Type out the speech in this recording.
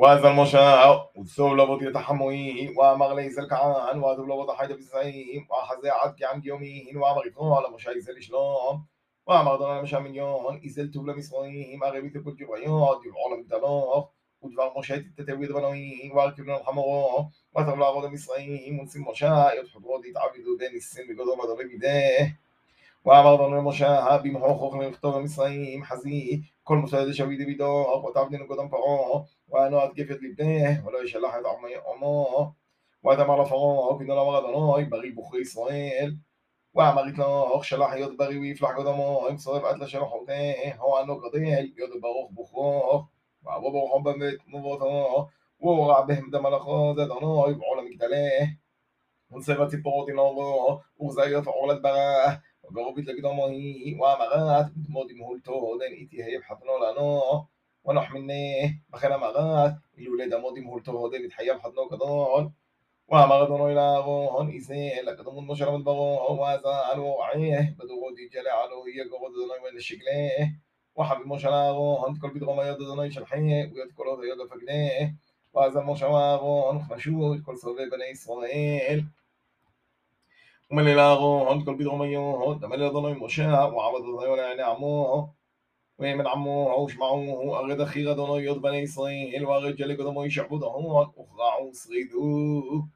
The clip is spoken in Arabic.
وأذن مشاء وسولبط يتحموين وأمر ليس الكعان وأذلبط حيد بالسعيم وأحزى عدك عن يومين وأمر يطول مشاء يزل شلوم وأمر دون مشاء مليون يزل تبل مصريم أغبي تبل جبعيات يبعون مدلوخ ודבר משה תתתהו את בנויים, והרכב לנו חמורו, ותבלע עבוד המצרים, ונשיא משה, יתחברו דתעבדו דניסים וגודו ודורי בידי. ואמר אדוני למשה במחו חוכם לכתוב המצרים חזי כל מוסד שבידי בידו ותעבדנו קודם פרעה ואנו אתקף את לבנה ולא ישלח את עמו ואמר לפרעה כדון אמר אדוני בריא בוכרי ישראל ואמר יתלוך שלח יוד בריא ויפלח קודמו אם צורף עד לשלחותה הו אנו גדל יוד ברוך בוכרו وأبو برحب بيت مبوتو ورع بهم دم الأخوة دانو يبعون مجدله ونصيغة الطوط نورو وزي فعولت براه لقدامه وأمرات بتمود مهولتو دين إيتي هي بحطنو لانو ونحمنه بخير أمرات الولاد مود مهولتو دين يتحيى بحطنو كدون وأمر دونو إلى أرون إزيل لقدم النشر من برو وأزال وعيه بدو دي جلع علو قرد دونو من الشكله وحب مشاعره كل بدغم يد دني شلحيه ويذكر يد فجنيه وهذا مشاعره خشوع كل صبي بني إسرائيل ومن الأغو كل بدغم يد دمل دني مشاع وعبد ذيون يعني عموه. ومن عموه وشمعوه أغد خير دني يد بني إسرائيل وأغد جلك دمي شعبده أخرعوا صغيدوه